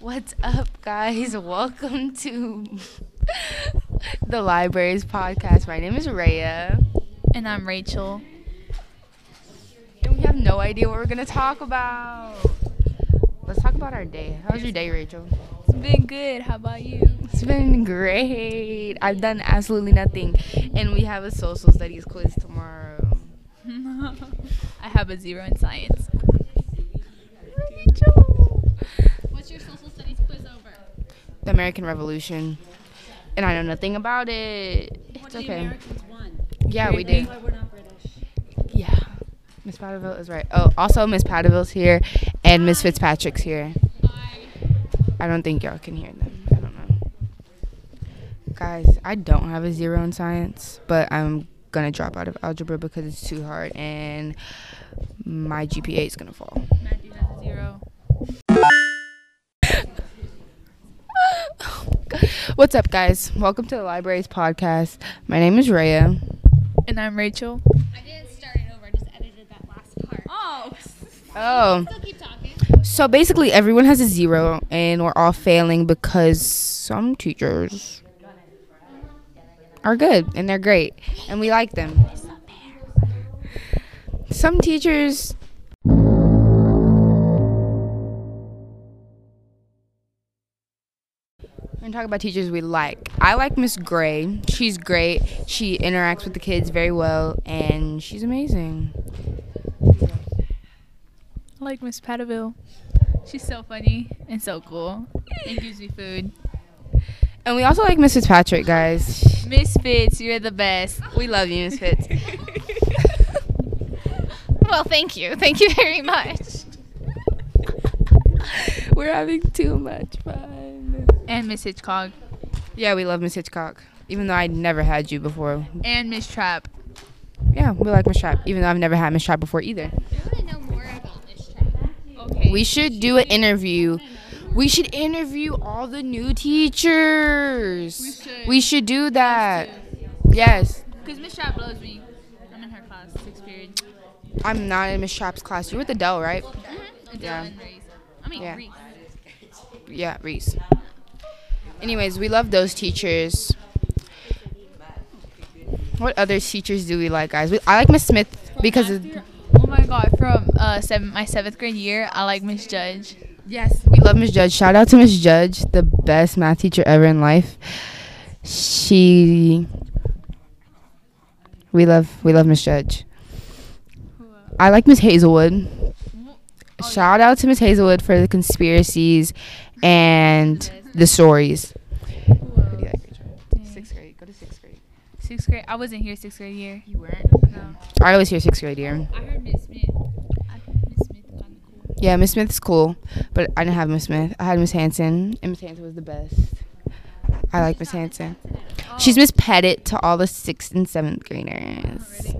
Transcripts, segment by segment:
What's up, guys? Welcome to the Libraries Podcast. My name is Raya, And I'm Rachel. and we have no idea what we're gonna talk about. Let's talk about our day. How's your day, Rachel? It's been good. How about you? It's been great. I've done absolutely nothing, and we have a social studies quiz tomorrow. I have a zero in science. Rachel, What's your social studies quiz over? The American Revolution, and I know nothing about it. It's okay. Yeah, we did. Why we're not British. Yeah. Miss Powderville is right. Oh, also Miss Powderville's here and Miss Fitzpatrick's here. Hi. I don't think y'all can hear them. I don't know. Guys, I don't have a zero in science, but I'm gonna drop out of algebra because it's too hard and my GPA is gonna fall. Matthew has a zero. What's up, guys? Welcome to the Libraries Podcast. My name is Raya. And I'm Rachel. I didn't start it over. I just edited that last part. Oh. Oh, Still keep talking. so basically everyone has a zero and we're all failing because some teachers are good and they're great and we like them. Some teachers Talk about teachers we like. I like Miss Gray. She's great. She interacts with the kids very well and she's amazing. I like Miss Patterville. She's so funny and so cool. And gives me food. And we also like Mrs. Patrick, guys. Miss Fitz, you're the best. We love you, Miss Fitz. Well, thank you. Thank you very much. We're having too much fun. And Miss Hitchcock. Yeah, we love Miss Hitchcock. Even though I never had you before. And Miss Trap. Yeah, we like Miss Trap. Even though I've never had Miss Trap before either. I want to know more about this trap. Okay. We should do an interview. We should interview all the new teachers. We should. We should do that. Yes. Because Miss Trap blows me. I'm in her class, sixth period. I'm not in Miss Trap's class. You're with Adele, right? Adele Yeah. and Reese. I mean, Yeah. Reese. Yeah, Reese. Anyways, we love those teachers. What other teachers do we like, guys? We, I like Miss Smith because of, Oh my god, from uh seven, my seventh grade year, I like Miss Judge. yes, we love Miss Judge. Shout out to Miss Judge, the best math teacher ever in life. She, we love, we love Miss Judge. I like Miss Hazelwood. Shout out to Miss Hazelwood for the conspiracies and the stories. What do you like, Rachel? Sixth grade. Go to sixth grade. Sixth grade. I wasn't here sixth grade year. You weren't? No. I was here sixth grade year. I heard Miss Smith. I heard Miss Smith kind of cool. Yeah, Miss Smith's cool, but I didn't have Miss Smith. I had Miss Hanson, and Miss Hanson was the best. I like Miss Hanson. She's Miss Pettit to all the sixth and seventh graders.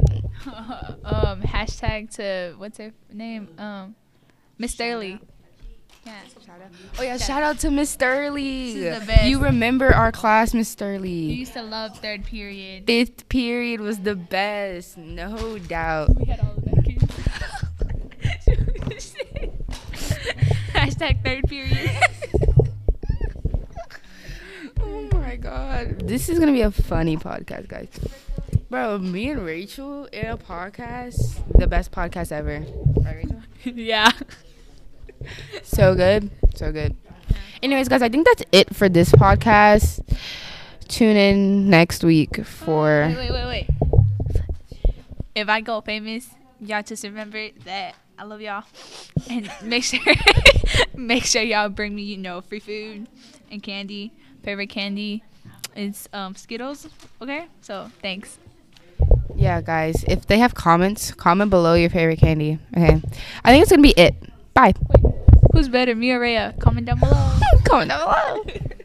um, hashtag to what's her name? Um, Miss Sturley. Yeah. Oh yeah, shout out to Miss Sturley. She's the best. You remember our class, Miss You Sturley? used to love third period. Fifth period was the best, no doubt. We had all the best kids. hashtag third period. Oh my god. This is gonna be a funny podcast, guys. Bro, me and Rachel in a podcast, the best podcast ever. Right, Rachel? yeah. So good. So good. Anyways, guys, I think that's it for this podcast. Tune in next week for Wait, wait, wait, wait. If I go famous, y'all just remember that I love y'all, and make sure make sure y'all bring me, you know, free food and candy. Favorite candy is um, Skittles. Okay, so thanks. Yeah, guys. If they have comments, comment below your favorite candy. Okay. I think it's gonna be it. Bye. Who's better, me or Rhea? Comment down below. comment down below.